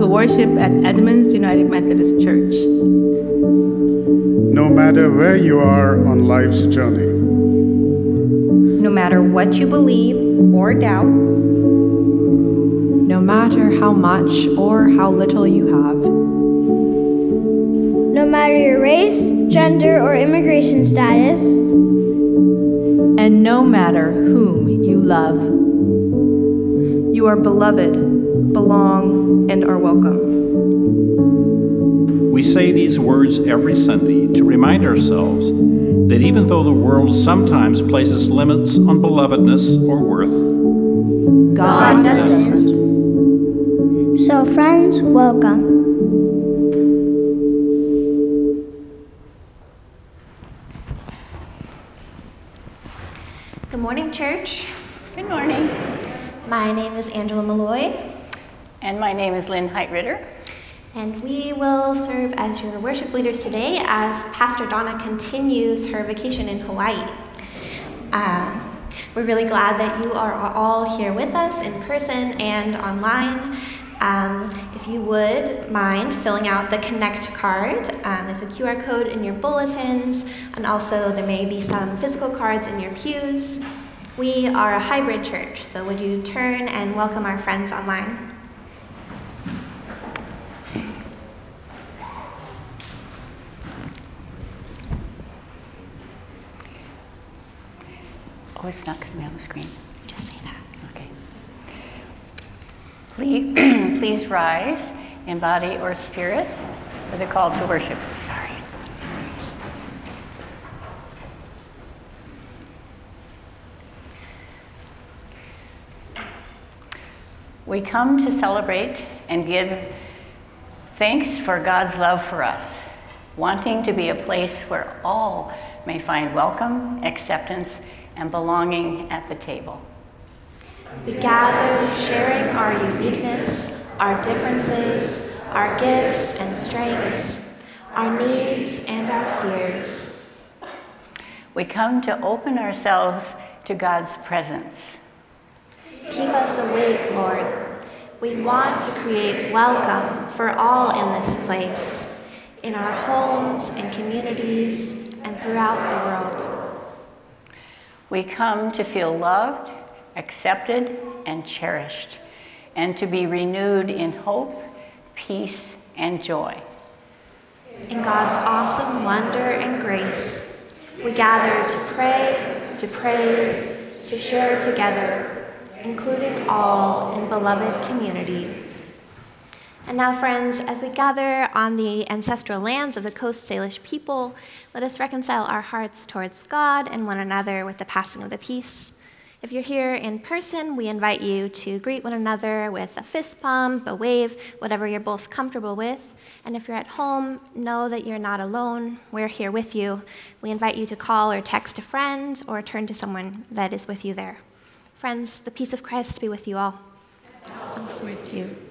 to worship at Edmonds United Methodist Church. No matter where you are on life's journey, No matter what you believe or doubt, no matter how much or how little you have, No matter your race, gender, or immigration status, and no matter whom you love, You are beloved, belong, and are welcome. We say these words every Sunday to remind ourselves that even though the world sometimes places limits on belovedness or worth, God, doesn't. So, friends, welcome. Good morning, church. Good morning. My name is Angela Malloy, And my name is Lynn Heitritter. and we will serve as your worship leaders today as Pastor Donna continues her vacation in Hawaii. Um, we're really glad that you are all here with us in person and online. Um, if you would mind filling out the Connect card, um, there's a QR code in your bulletins, and also there may be some physical cards in your pews. We are a hybrid church, so would you turn and welcome our friends online? Oh, it's not be on the screen. Just say that. Okay. Please, please rise in body or spirit for the call to worship. Sorry. We come to celebrate and give thanks for God's love for us, wanting to be a place where all may find welcome, acceptance, and belonging at the table. We gather sharing our uniqueness, our differences, our gifts and strengths, our needs and our fears. We come to open ourselves to God's presence. Keep us awake, Lord. We want to create welcome for all in this place, in our homes and communities, and throughout the world. We come to feel loved, accepted, and cherished, and to be renewed in hope, peace, and joy. In God's awesome wonder and grace, we gather to pray, to praise, to share together, including all in beloved community. And now, friends, as we gather on the ancestral lands of the Coast Salish people, let us reconcile our hearts towards God and one another with the passing of the peace. If you're here in person, we invite you to greet one another with a fist pump, a wave, whatever you're both comfortable with. And if you're at home, know that you're not alone. We're here with you. We invite you to call or text a friend or turn to someone that is with you there. Friends, the peace of Christ be with you all. Also with you.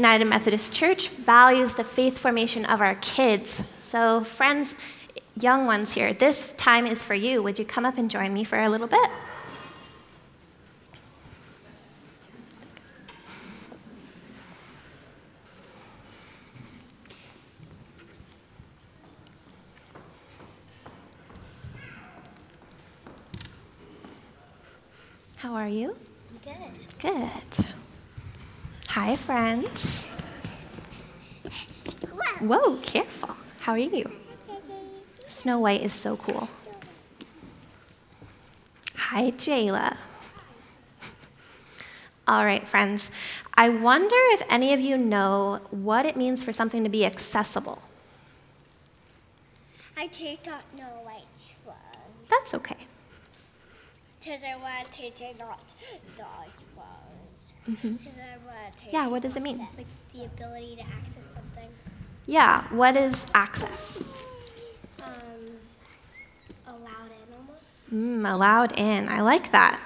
United Methodist Church values the faith formation of our kids. So, friends, young ones here, this time is for you. Would you come up and join me for a little bit? How are you? Good. Good. Hi, friends. Whoa, careful. How are you? Snow White is so cool. Hi, Jayla. All right, friends. I wonder if any of you know what it means for something to be accessible. I did not know which one. That's okay. Mm-hmm. Because I want to it not dog was. Because I want to teach Yeah, what does it mean? Like the ability to access something. Yeah, what is access? Um, allowed in almost. Mm, allowed in. I like that.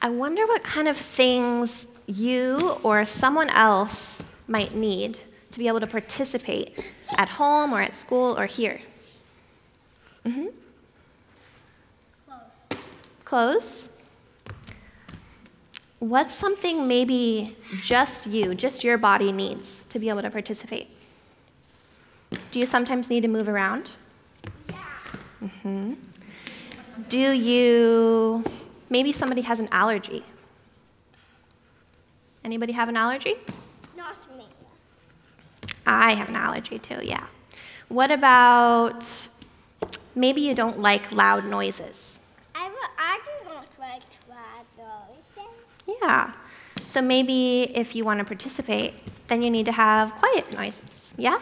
I wonder what kind of things you or someone else might need to be able to participate at home or at school or here. hmm Close. Clothes? What's something maybe just you, just your body needs to be able to participate? Do you sometimes need to move around? Yeah. hmm Do you, maybe somebody has an allergy? Anybody have an allergy? Not me. I have an allergy too, yeah. What about maybe you don't like loud noises? I, will, I do not like loud noises. Yeah. So maybe if you want to participate, then you need to have quiet noises, yeah?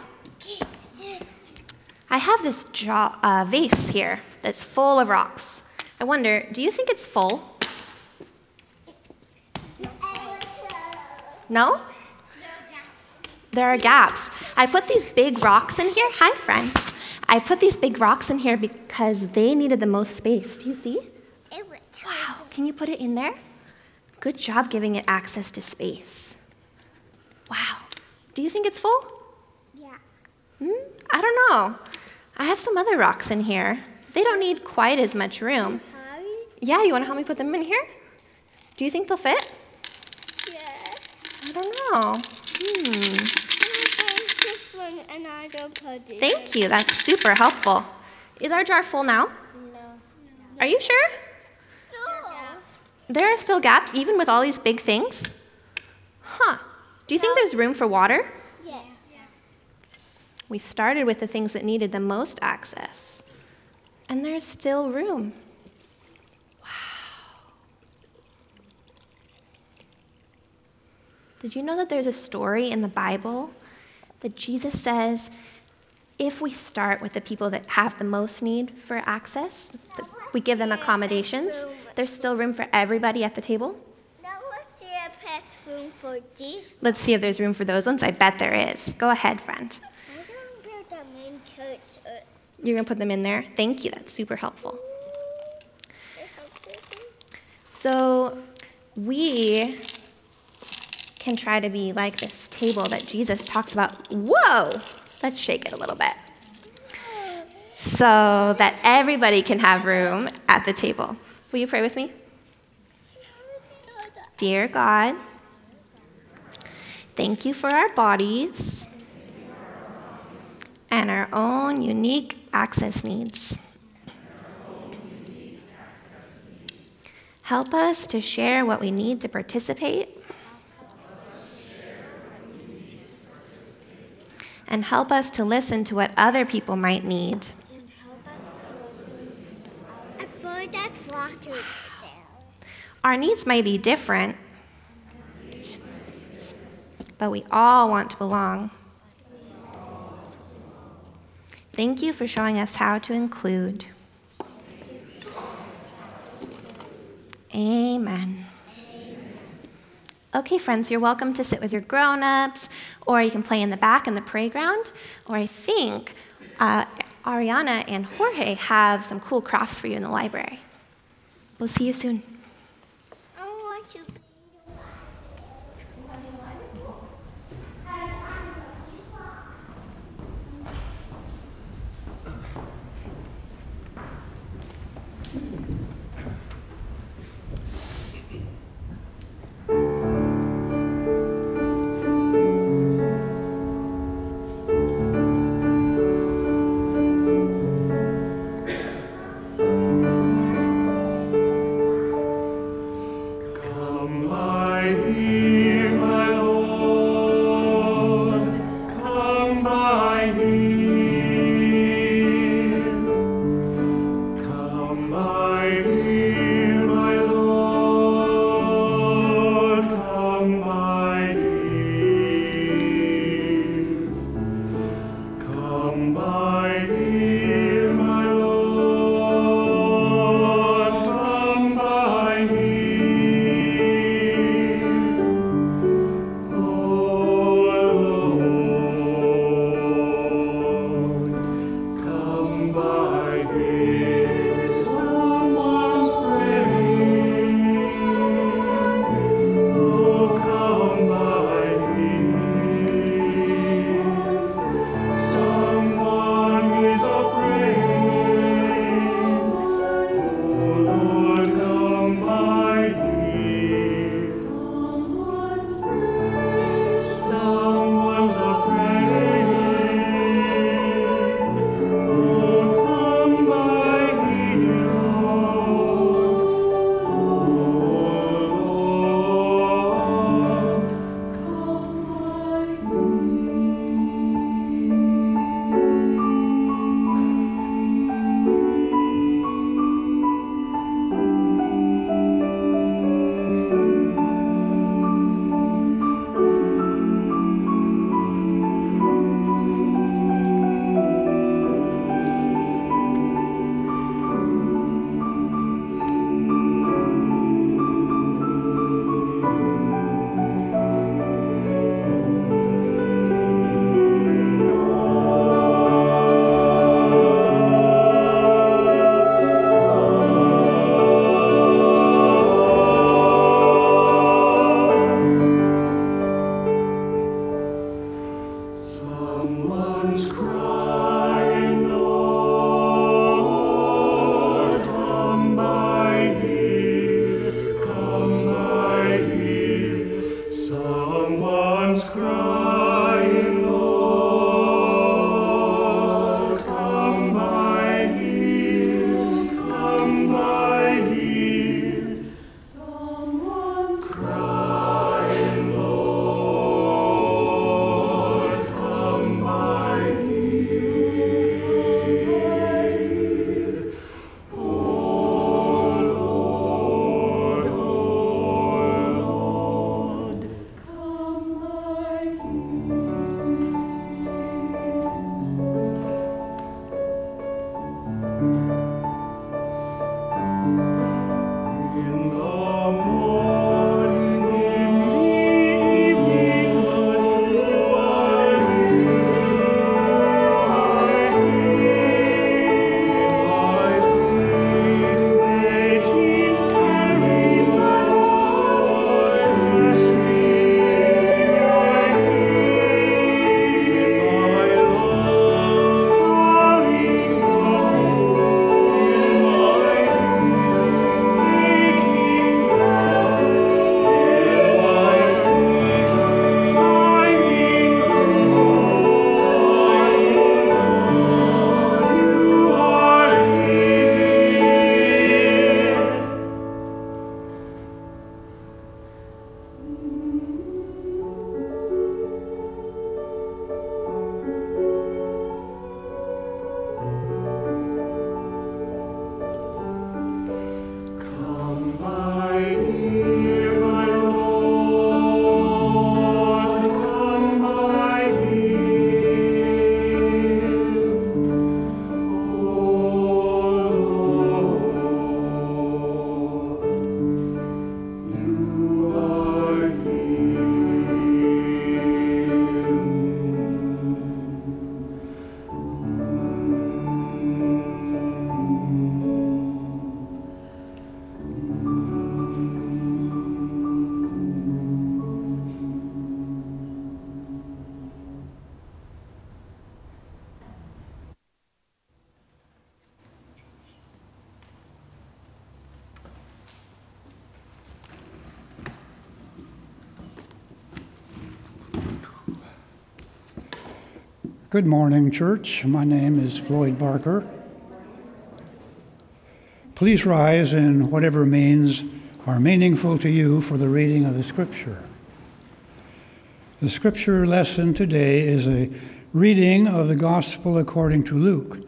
I have this jaw, uh, vase here that's full of rocks. I wonder, do you think it's full? No? There are gaps. I put these big rocks in here. Hi, friends. I put these big rocks in here because they needed the most space. Do you see? Wow, can you put it in there? Good job giving it access to space. Wow. Do you think it's full? Yeah. Hmm? I don't know. I have some other rocks in here. They don't need quite as much room. Yeah, you want to help me put them in here? Do you think they'll fit? Yes. I don't know. Hmm. take this one and I will put it. Thank you. That's super helpful. Is our jar full now? No. Are you sure? No. There are still gaps, even with all these big things? Huh. Do you think there's room for water? Yes. We started with the things that needed the most access. And there's still room. Wow. Did you know that there's a story in the Bible that Jesus says if we start with the people that have the most need for access, we give them accommodations, there's still room for everybody at the table? Let's see if there's room for these. Let's see if there's room for those ones. I bet there is. Go ahead, friend. I don't build them into it. You're going to put them in there? Thank you. That's super helpful. So we can try to be like this table that Jesus talks about. Whoa! Let's shake it a little bit. So that everybody can have room at the table. Will you pray with me? Dear God, thank you for our bodies and our own unique access needs. Help us to share what we need to participate. And help us to listen to what other people might need. I put that water down. Our needs may be different, but we all want to belong. Thank you for showing us how to include. Amen. Okay, friends, you're welcome to sit with your grown ups, or you can play in the back in the playground. Or I think uh, Ariana and Jorge have some cool crafts for you in the library. We'll see you soon. Good morning, church. My name is Floyd Barker. Please rise in whatever means are meaningful to you for the reading of the scripture. The scripture lesson today is a reading of the gospel according to Luke,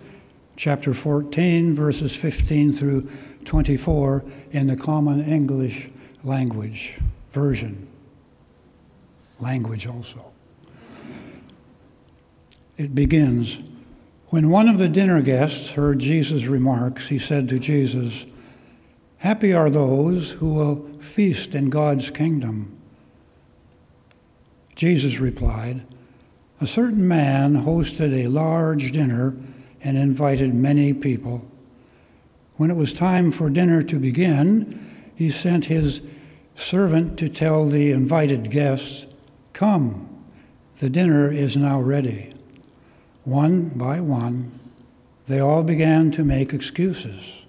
chapter 14, verses 15 through 24 in the Common English Language Version. Language also. It begins When one of the dinner guests heard Jesus' remarks, he said to Jesus, Happy are those who will feast in God's kingdom. Jesus replied, A certain man hosted a large dinner and invited many people. When it was time for dinner to begin, he sent his servant to tell the invited guests, Come, the dinner is now ready. One by one, they all began to make excuses.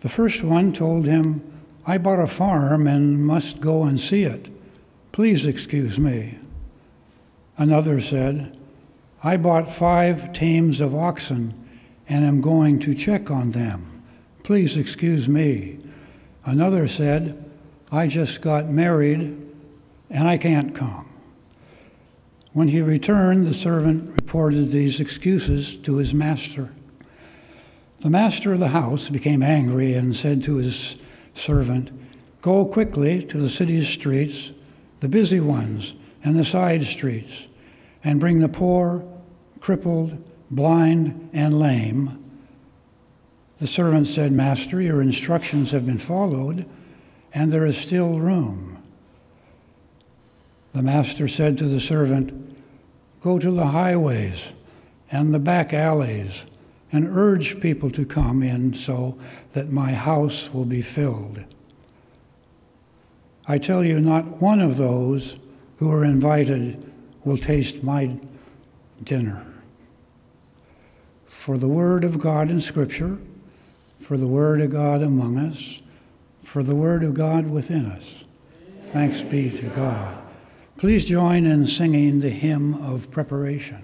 The first one told him, I bought a farm and must go and see it. Please excuse me. Another said, I bought five teams of oxen and am going to check on them. Please excuse me. Another said, I just got married and I can't come. When he returned, the servant reported these excuses to his master. The master of the house became angry and said to his servant, Go quickly to the city's streets, the busy ones, and the side streets, and bring the poor, crippled, blind, and lame. The servant said, Master, your instructions have been followed, and there is still room. The master said to the servant, Go to the highways and the back alleys and urge people to come in so that my house will be filled. I tell you, not one of those who are invited will taste my dinner. For the Word of God in Scripture, for the Word of God among us, for the Word of God within us. Thanks be to God. Please join in singing the hymn of preparation.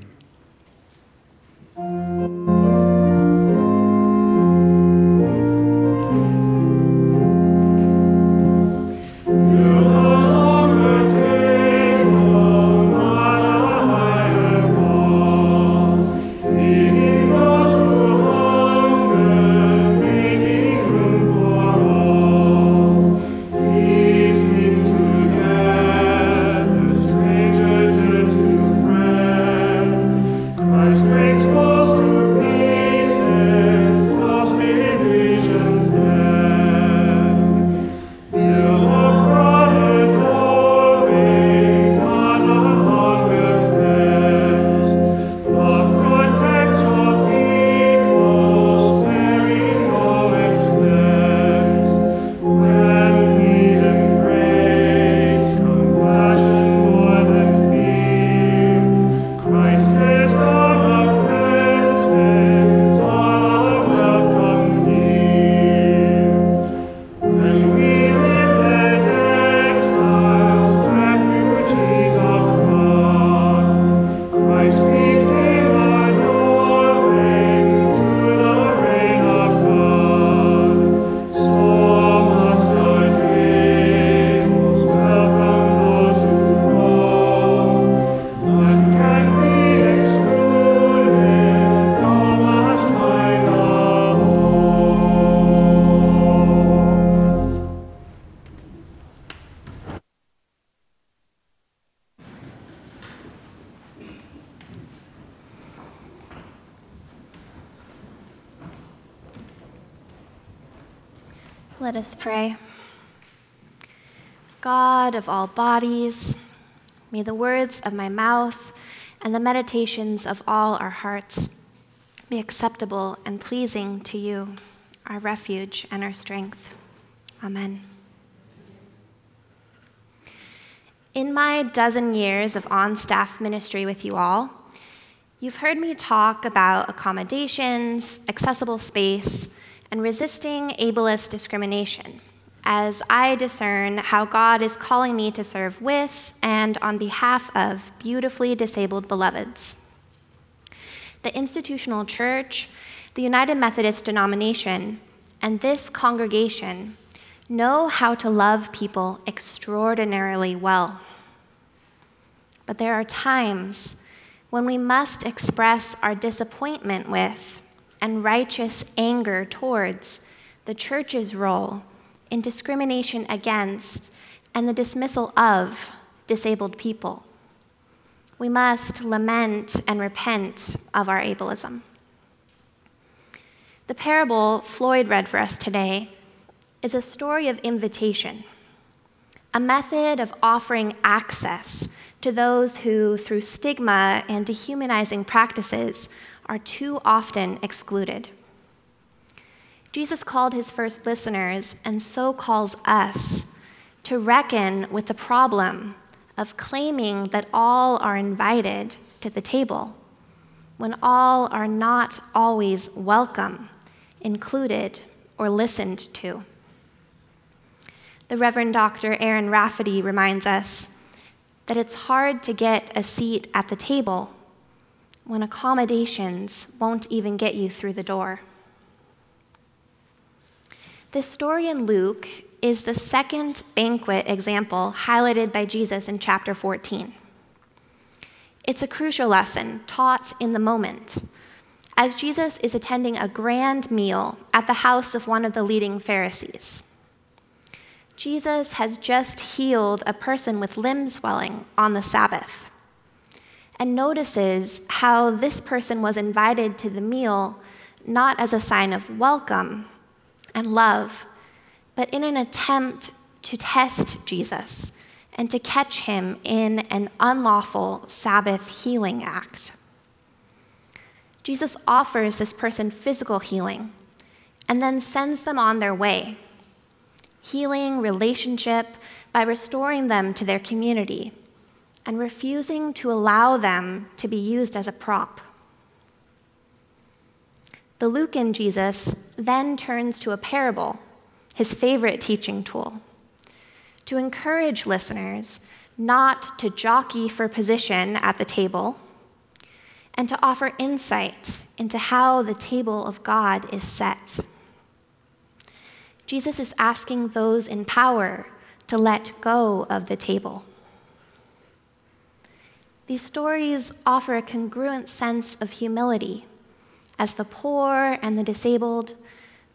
Us pray. God of all bodies, may the words of my mouth and the meditations of all our hearts be acceptable and pleasing to you, our refuge and our strength. Amen. In my dozen years of on staff ministry with you all, you've heard me talk about accommodations, accessible space, and resisting ableist discrimination as I discern how God is calling me to serve with and on behalf of beautifully disabled beloveds. the institutional church, the United Methodist denomination, and this congregation know how to love people extraordinarily well. But there are times when we must express our disappointment with and righteous anger towards the church's role in discrimination against and the dismissal of disabled people. We must lament and repent of our ableism. The parable Floyd read for us today is a story of invitation, a method of offering access to those who, through stigma and dehumanizing practices, are too often excluded. Jesus called his first listeners, and so calls us, to reckon with the problem of claiming that all are invited to the table when all are not always welcome, included, or listened to. The Reverend Dr. Erin Raffety reminds us that it's hard to get a seat at the table when accommodations won't even get you through the door. This story in Luke is the second banquet example highlighted by Jesus in chapter 14. It's a crucial lesson taught in the moment as Jesus is attending a grand meal at the house of one of the leading Pharisees. Jesus has just healed a person with limb swelling on the Sabbath and notices how this person was invited to the meal not as a sign of welcome and love, but in an attempt to test Jesus and to catch him in an unlawful Sabbath healing act. Jesus offers this person physical healing and then sends them on their way, healing relationship by restoring them to their community and refusing to allow them to be used as a prop. The Lucan Jesus then turns to a parable, his favorite teaching tool, to encourage listeners not to jockey for position at the table and to offer insight into how the table of God is set. Jesus is asking those in power to let go of the table. These stories offer a congruent sense of humility as the poor and the disabled,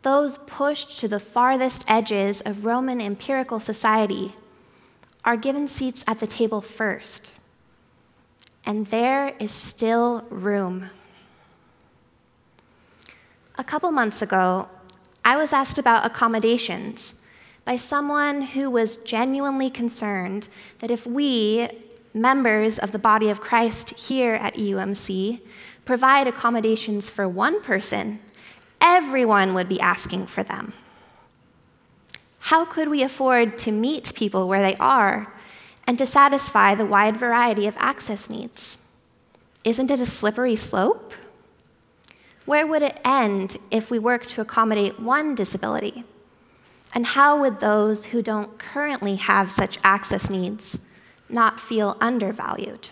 those pushed to the farthest edges of Roman empirical society, are given seats at the table first. And there is still room. A couple months ago, I was asked about accommodations by someone who was genuinely concerned that if we, members of the body of Christ here at EUMC provide accommodations for one person, everyone would be asking for them. How could we afford to meet people where they are and to satisfy the wide variety of access needs? Isn't it a slippery slope? Where would it end if we worked to accommodate one disability? And how would those who don't currently have such access needs not feel undervalued.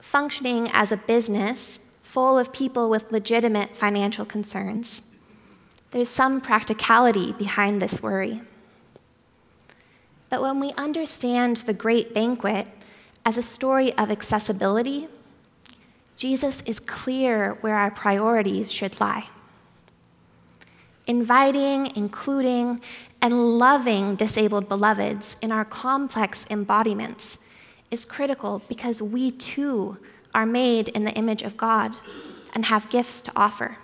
Functioning as a business full of people with legitimate financial concerns, there's some practicality behind this worry. But when we understand the great banquet as a story of accessibility, Jesus is clear where our priorities should lie. Inviting, including, and loving disabled beloveds in our complex embodiments is critical because we too are made in the image of God and have gifts to offer.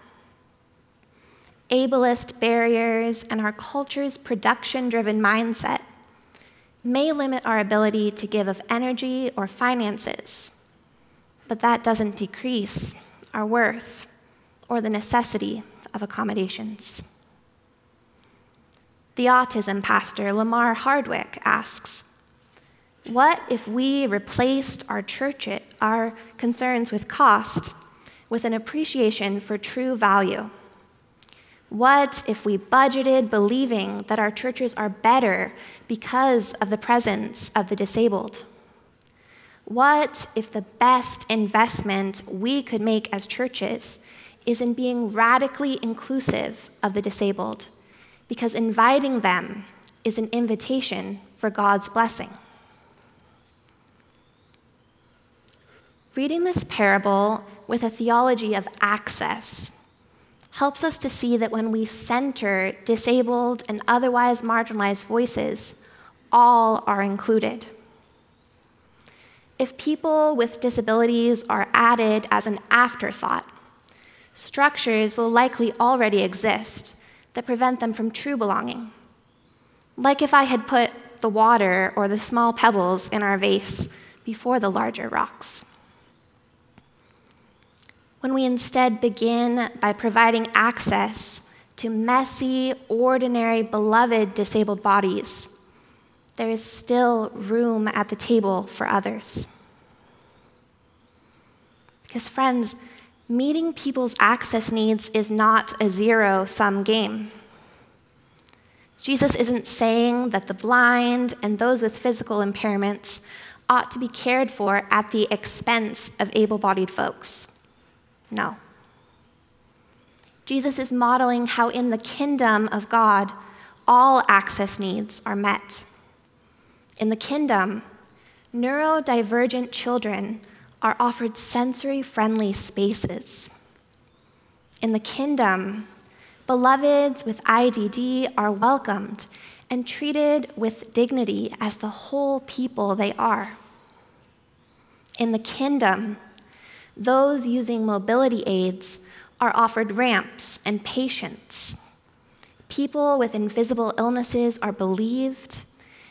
Ableist barriers and our culture's production driven mindset may limit our ability to give of energy or finances, but that doesn't decrease our worth or the necessity of accommodations. The autism pastor, Lamar Hardwick, asks What if we replaced our church, our concerns with cost, with an appreciation for true value? What if we budgeted believing that our churches are better because of the presence of the disabled? What if the best investment we could make as churches is in being radically inclusive of the disabled? Because inviting them is an invitation for God's blessing. Reading this parable with a theology of access helps us to see that when we center disabled and otherwise marginalized voices, all are included. If people with disabilities are added as an afterthought, structures will likely already exist that prevent them from true belonging. Like if I had put the water or the small pebbles in our vase before the larger rocks. When we instead begin by providing access to messy, ordinary, beloved disabled bodies, there is still room at the table for others. Because, friends, meeting people's access needs is not a zero sum game. Jesus isn't saying that the blind and those with physical impairments ought to be cared for at the expense of able bodied folks. No. Jesus is modeling how in the kingdom of God, all access needs are met. In the kingdom, neurodivergent children are offered sensory friendly spaces. In the kingdom, beloveds with IDD are welcomed and treated with dignity as the whole people they are. In the kingdom, those using mobility aids are offered ramps and patience. People with invisible illnesses are believed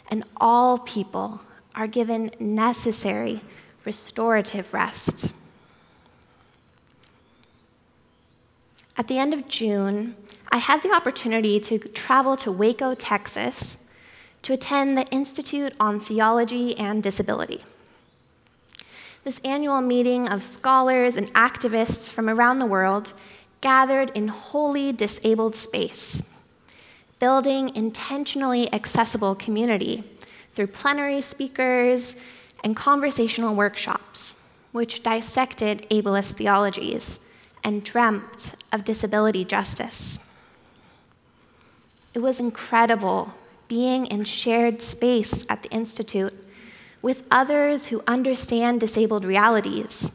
and all people are given necessary restorative rest. At the end of June, I had the opportunity to travel to Waco, Texas, to attend the Institute on Theology and Disability. This annual meeting of scholars and activists from around the world gathered in wholly disabled space building intentionally accessible community through plenary speakers and conversational workshops, which dissected ableist theologies and dreamt of disability justice. It was incredible being in shared space at the Institute with others who understand disabled realities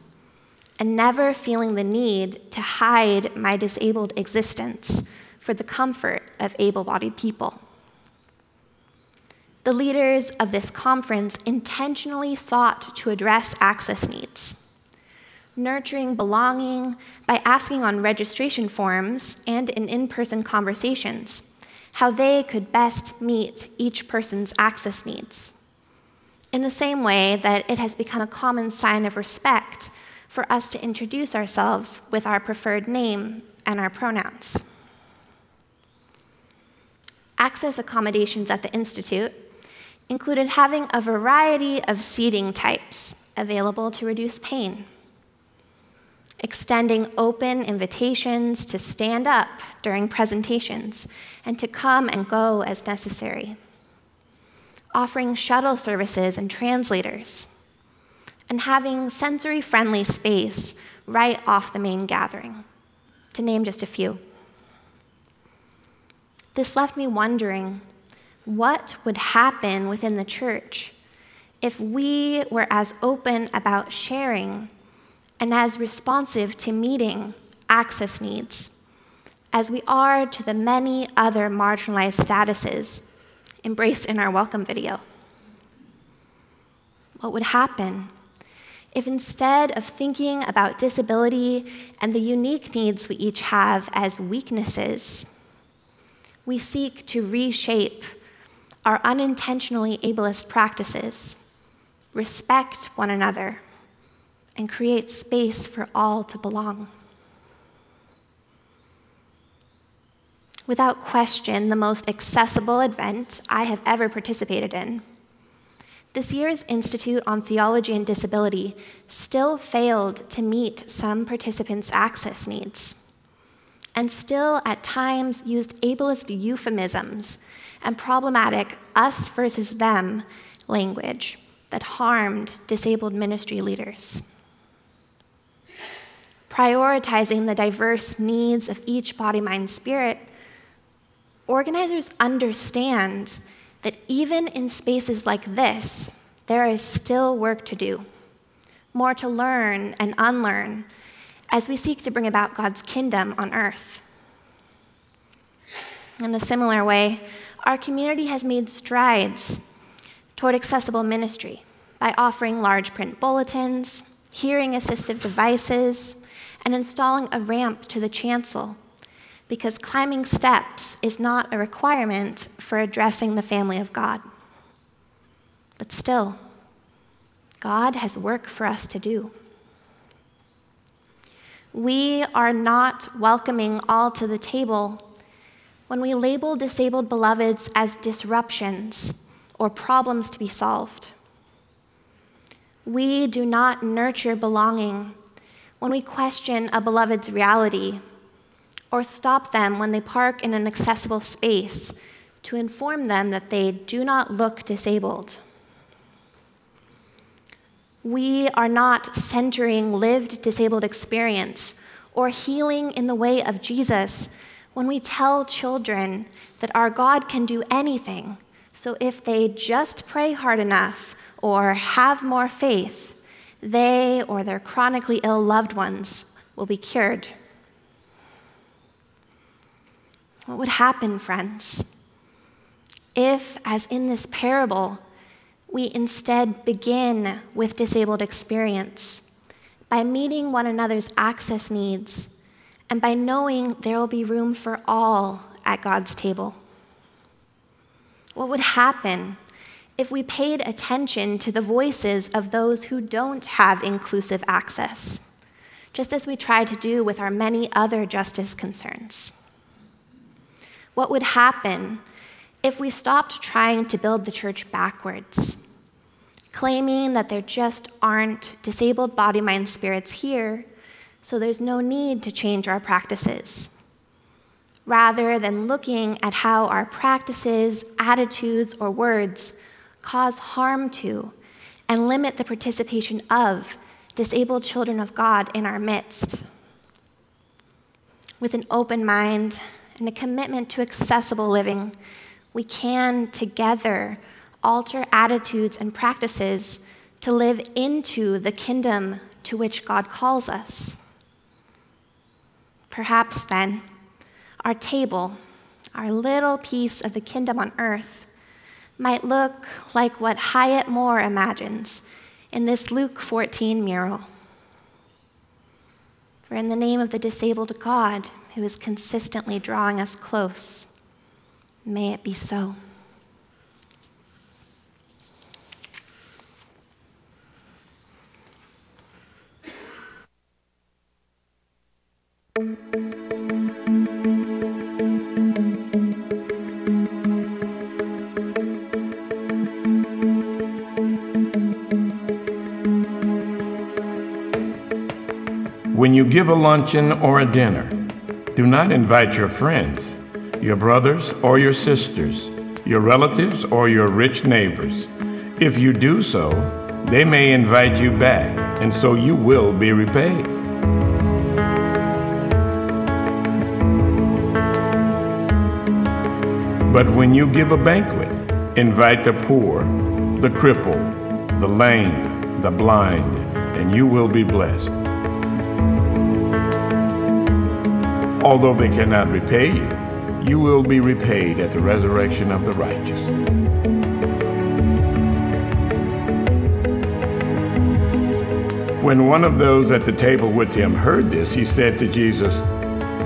and never feeling the need to hide my disabled existence for the comfort of able bodied people. The leaders of this conference intentionally sought to address access needs, nurturing belonging by asking on registration forms and in in person conversations how they could best meet each person's access needs. In the same way that it has become a common sign of respect for us to introduce ourselves with our preferred name and our pronouns access accommodations at the Institute included having a variety of seating types available to reduce pain, extending open invitations to stand up during presentations and to come and go as necessary, offering shuttle services and translators, and having sensory friendly space right off the main gathering, to name just a few. This left me wondering what would happen within the church if we were as open about sharing and as responsive to meeting access needs as we are to the many other marginalized statuses embraced in our welcome video. What would happen if instead of thinking about disability and the unique needs we each have as weaknesses, we seek to reshape our unintentionally ableist practices, respect one another, and create space for all to belong. Without question, the most accessible event I have ever participated in. This year's Institute on Theology and Disability still failed to meet some participants' access needs and still at times used ableist euphemisms and problematic us versus them language that harmed disabled ministry leaders. Prioritizing the diverse needs of each body, mind, spirit, organizers understand that even in spaces like this, there is still work to do, more to learn and unlearn as we seek to bring about God's kingdom on earth. In a similar way, our community has made strides toward accessible ministry by offering large print bulletins, hearing assistive devices, and installing a ramp to the chancel because climbing steps is not a requirement for addressing the family of God. But still, God has work for us to do. We are not welcoming all to the table when we label disabled beloveds as disruptions or problems to be solved. We do not nurture belonging when we question a beloved's reality or stop them when they park in an accessible space to inform them that they do not look disabled. We are not centering lived disabled experience or healing in the way of Jesus when we tell children that our God can do anything. So if they just pray hard enough or have more faith, they or their chronically ill loved ones will be cured. What would happen, friends, if, as in this parable, we instead begin with disabled experience by meeting one another's access needs and by knowing there will be room for all at God's table. What would happen if we paid attention to the voices of those who don't have inclusive access, just as we try to do with our many other justice concerns? What would happen if we stopped trying to build the church backwards, claiming that there just aren't disabled body, mind, spirits here so there's no need to change our practices. Rather than looking at how our practices, attitudes, or words cause harm to and limit the participation of disabled children of God in our midst. With an open mind and a commitment to accessible living, we can together alter attitudes and practices to live into the kingdom to which God calls us. Perhaps then, our table, our little piece of the kingdom on earth, might look like what Hyatt Moore imagines in this Luke 14 mural. For in the name of the disabled God who is consistently drawing us close, may it be so. When you give a luncheon or a dinner, do not invite your friends, your brothers or your sisters, your relatives or your rich neighbors. If you do so, they may invite you back, and so you will be repaid. But when you give a banquet, invite the poor, the crippled, the lame, the blind, and you will be blessed. Although they cannot repay you, you will be repaid at the resurrection of the righteous. When one of those at the table with him heard this, he said to Jesus,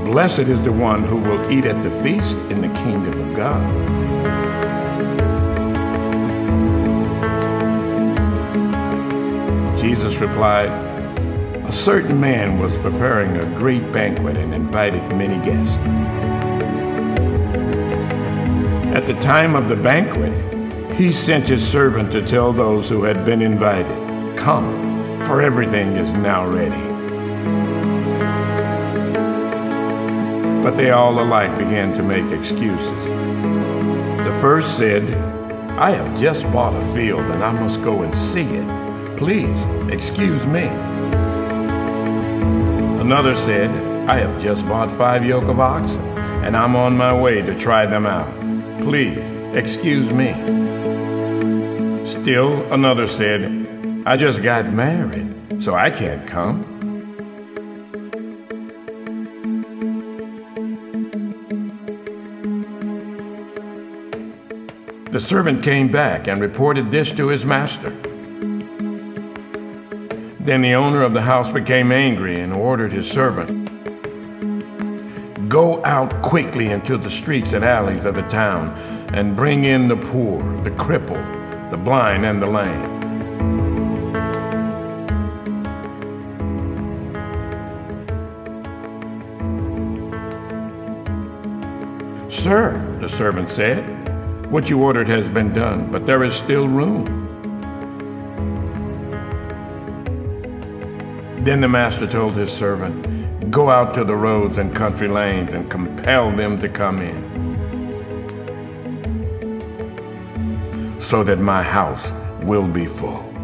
Blessed is the one who will eat at the feast in the kingdom of God. Jesus replied, A certain man was preparing a great banquet and invited many guests. At the time of the banquet, he sent his servant to tell those who had been invited, Come, for everything is now ready. But they all alike began to make excuses. The first said, I have just bought a field and I must go and see it. Please, excuse me. Another said, I have just bought five yoke of oxen and I'm on my way to try them out. Please, excuse me. Still another said, I just got married, so I can't come. Servant came back and reported this to his master. Then the owner of the house became angry and ordered his servant Go out quickly into the streets and alleys of the town and bring in the poor, the crippled, the blind, and the lame. Sir, the servant said, what you ordered has been done, but there is still room. Then the master told his servant, Go out to the roads and country lanes and compel them to come in, so that my house will be full.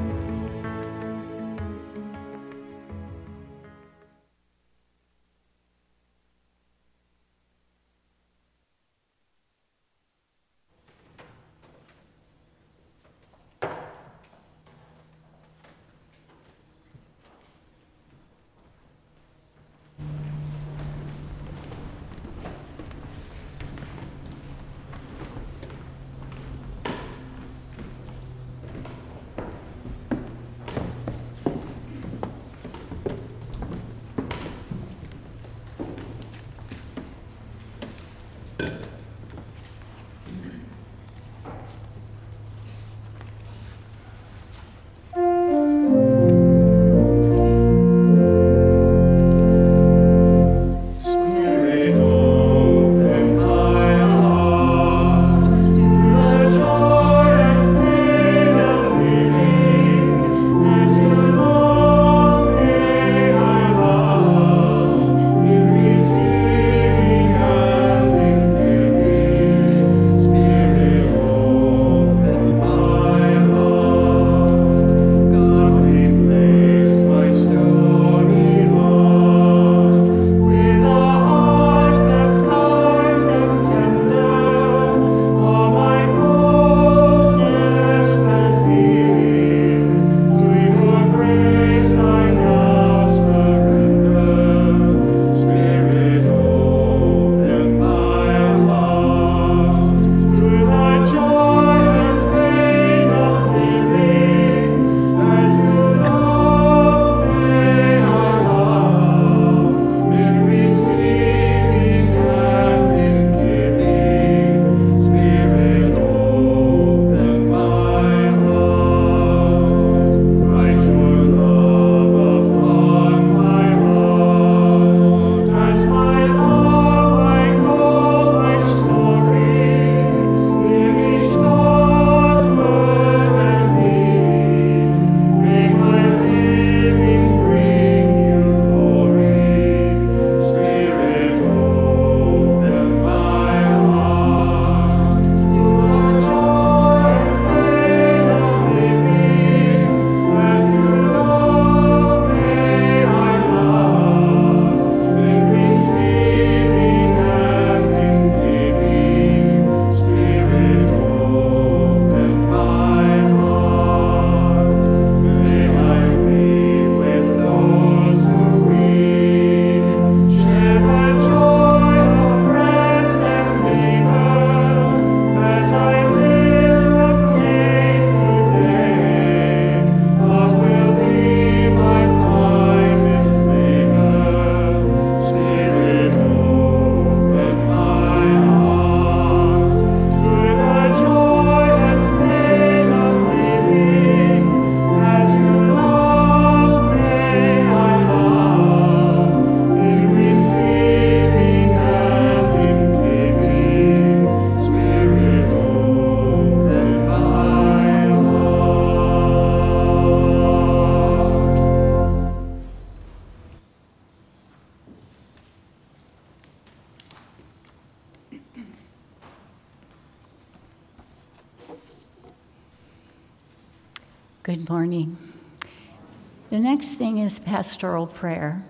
Pastoral prayer.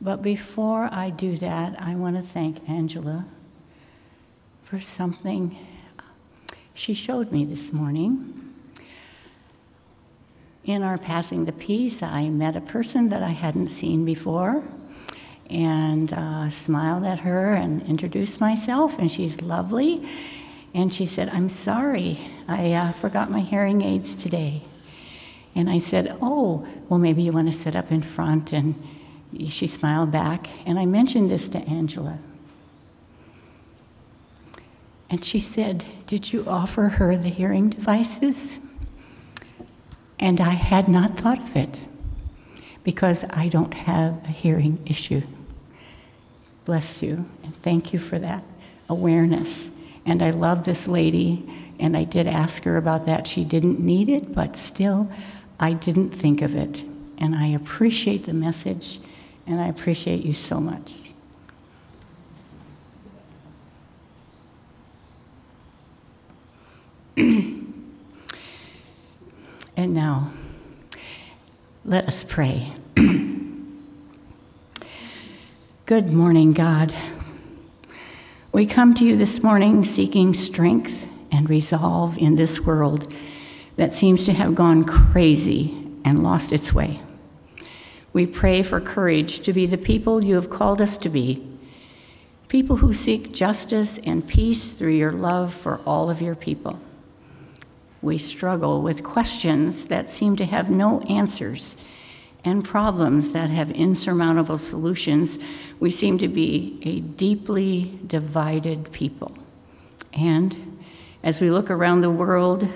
But before I do that, I want to thank Angela for something she showed me this morning. In our passing the peace, I met a person that I hadn't seen before and uh, smiled at her and introduced myself, and she's lovely. And she said, I'm sorry, I uh, forgot my hearing aids today. And I said, Oh, well, maybe you want to sit up in front. And she smiled back. And I mentioned this to Angela. And she said, Did you offer her the hearing devices? And I had not thought of it because I don't have a hearing issue. Bless you, and thank you for that awareness. And I love this lady, and I did ask her about that. She didn't need it, but still, I didn't think of it. And I appreciate the message, and I appreciate you so much. and now, let us pray. Good morning, God. We come to you this morning seeking strength and resolve in this world that seems to have gone crazy and lost its way. We pray for courage to be the people you have called us to be, people who seek justice and peace through your love for all of your people. We struggle with questions that seem to have no answers and problems that have insurmountable solutions. We seem to be a deeply divided people. And as we look around the world,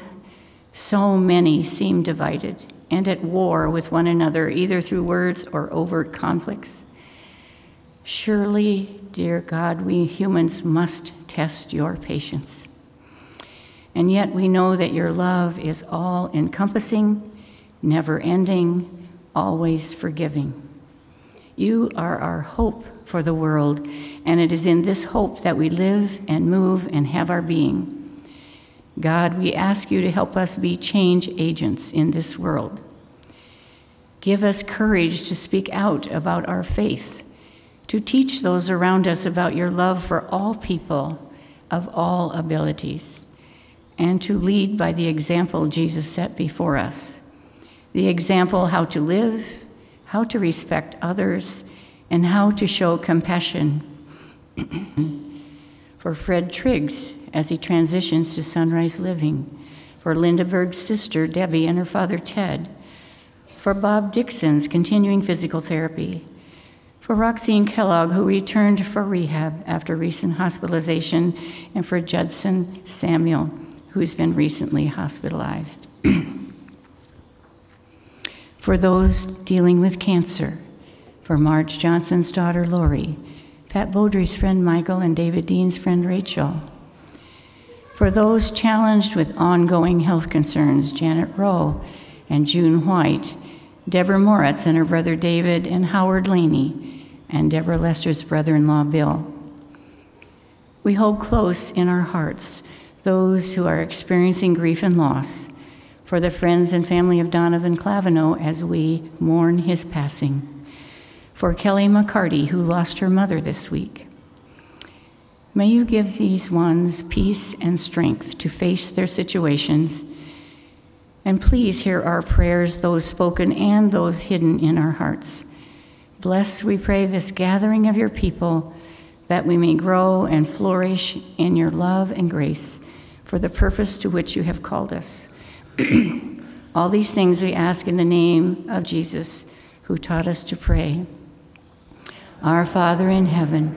so many seem divided and at war with one another, either through words or overt conflicts. Surely, dear God, we humans must test your patience. And yet we know that your love is all encompassing, never ending, always forgiving. You are our hope for the world, and it is in this hope that we live and move and have our being. God, we ask you to help us be change agents in this world. Give us courage to speak out about our faith, to teach those around us about your love for all people of all abilities and to lead by the example Jesus set before us the example how to live, how to respect others, and how to show compassion. for Fred Triggs as he transitions to sunrise living, for Linda Berg's sister Debbie and her father Ted, for Bob Dixon's continuing physical therapy, for Roxine Kellogg, who returned for rehab after recent hospitalization, and for Judson Samuel who's been recently hospitalized. for those dealing with cancer, for Marge Johnson's daughter Lori, Pat Beaudry's friend Michael, and David Dean's friend Rachel. For those challenged with ongoing health concerns, Janet Rowe and June White, Deborah Moritz and her brother David, and Howard Laney, and Deborah Lester's brother in law Bill. We hold close in our hearts those who are experiencing grief and loss, for the friends and family of Donovan Clavino as we mourn his passing, for Kelly McCarty, who lost her mother this week. May you give these ones peace and strength to face their situations. And please hear our prayers, those spoken and those hidden in our hearts. Bless, we pray, this gathering of your people that we may grow and flourish in your love and grace for the purpose to which you have called us. All these things we ask in the name of Jesus, who taught us to pray. Our Father in heaven,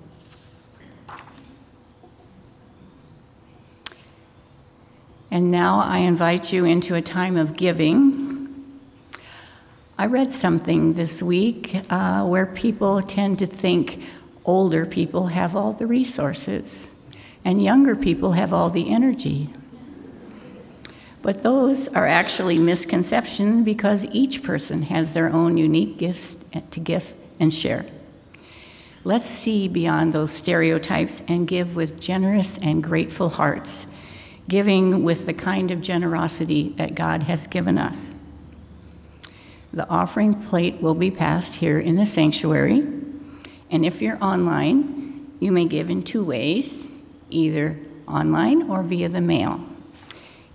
And now I invite you into a time of giving. I read something this week uh, where people tend to think older people have all the resources and younger people have all the energy. But those are actually misconceptions because each person has their own unique gifts to give and share. Let's see beyond those stereotypes and give with generous and grateful hearts, giving with the kind of generosity that God has given us. The offering plate will be passed here in the sanctuary, and if you're online, you may give in two ways either online or via the mail.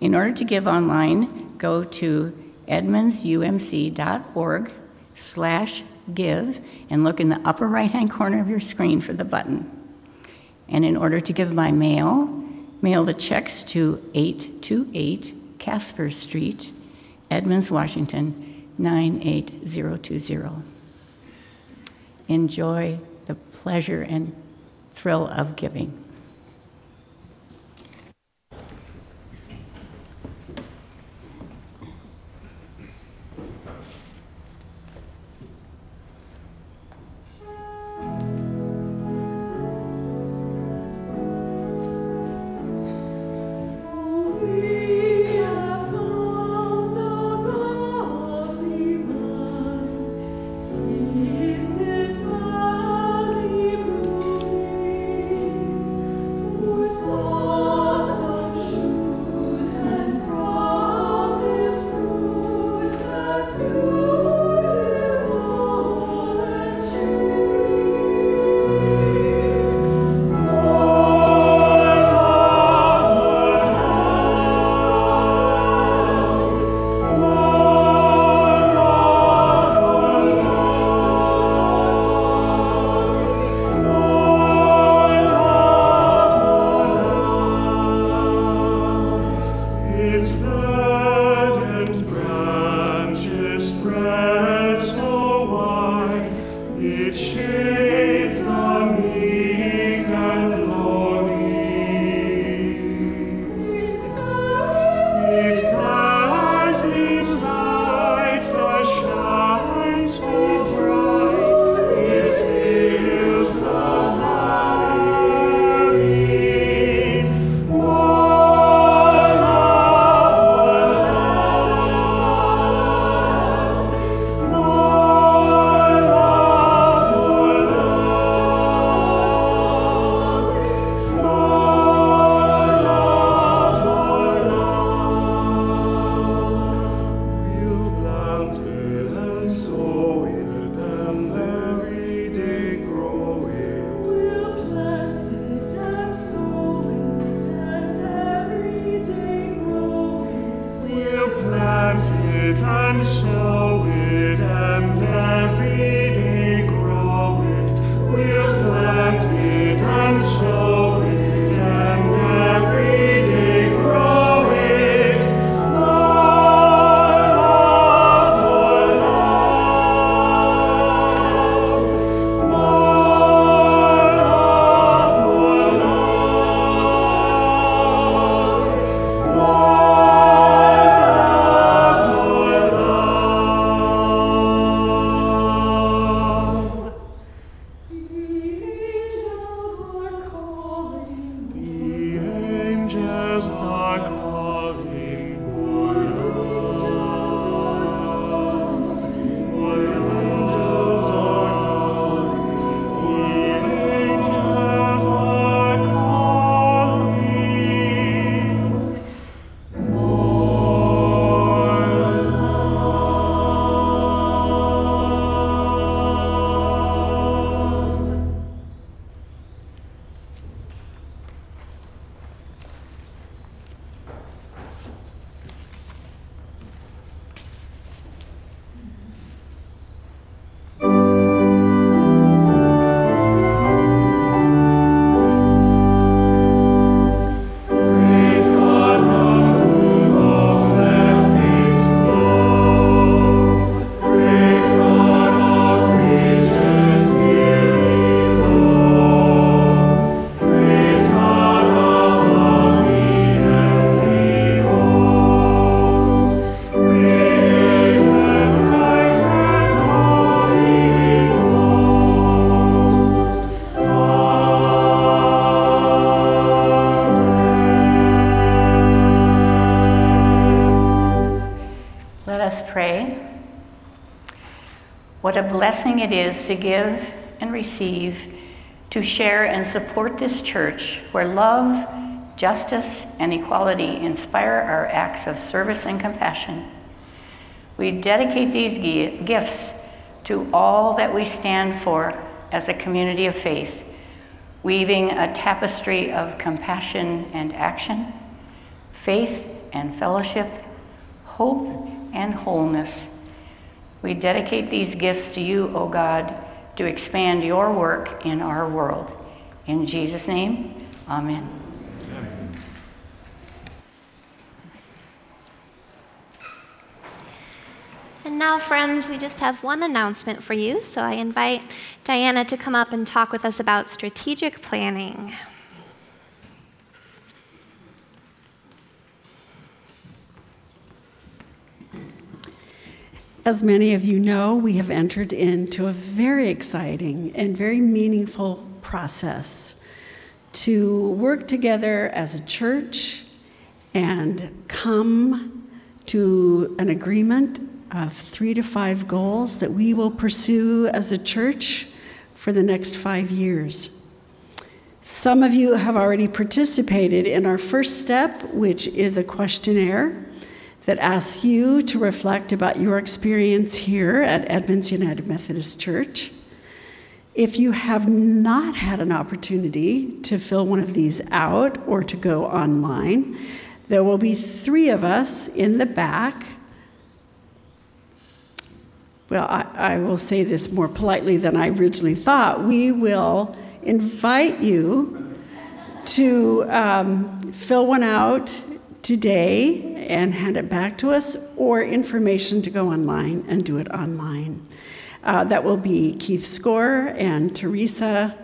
In order to give online, go to edmondsumc.org slash give and look in the upper right-hand corner of your screen for the button. And in order to give by mail, mail the checks to 828 Casper Street, Edmonds, Washington, 98020. Enjoy the pleasure and thrill of giving. Jesus, our blessing it is to give and receive, to share and support this church where love, justice, and equality inspire our acts of service and compassion. We dedicate these gifts to all that we stand for as a community of faith, weaving a tapestry of compassion and action, faith and fellowship, hope and wholeness. We dedicate these gifts to you, O God, to expand your work in our world. In Jesus' name, amen. And now, friends, we just have one announcement for you. So I invite Diana to come up and talk with us about strategic planning. As many of you know, we have entered into a very exciting and very meaningful process to work together as a church and come to an agreement of three to five goals that we will pursue as a church for the next five years. Some of you have already participated in our first step, which is a questionnaire that asks you to reflect about your experience here at Edmonds United Methodist Church. If you have not had an opportunity to fill one of these out or to go online, there will be three of us in the back. Well, I, I will say this more politely than I originally thought. We will invite you to um, fill one out today and hand it back to us, or information to go online and do it online. Uh, that will be Keith Score and Teresa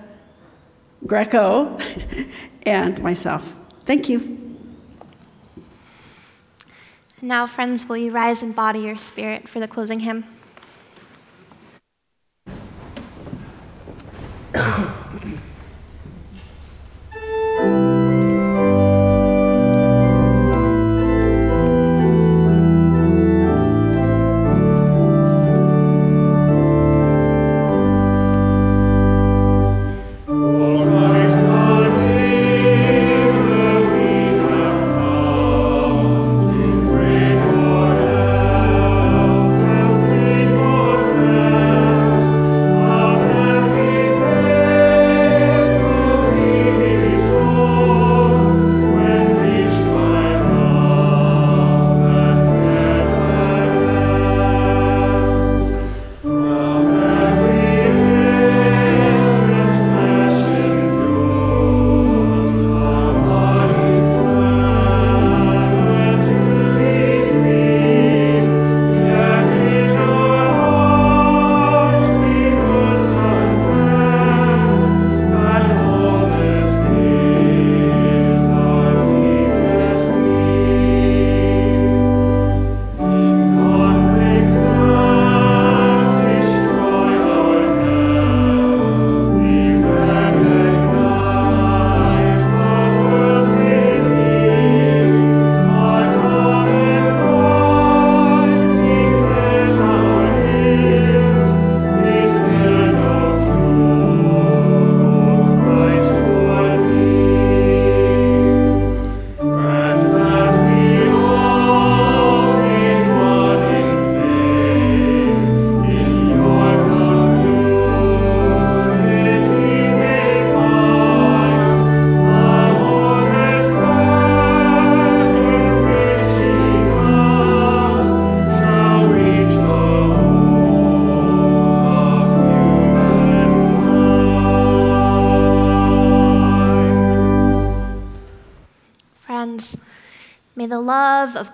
Greco and myself. Thank you. Now, friends, will you rise and body your spirit for the closing hymn?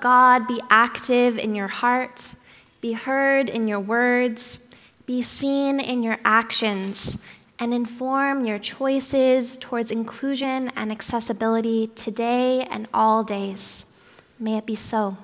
God be active in your heart, be heard in your words, be seen in your actions, and inform your choices towards inclusion and accessibility today and all days. May it be so.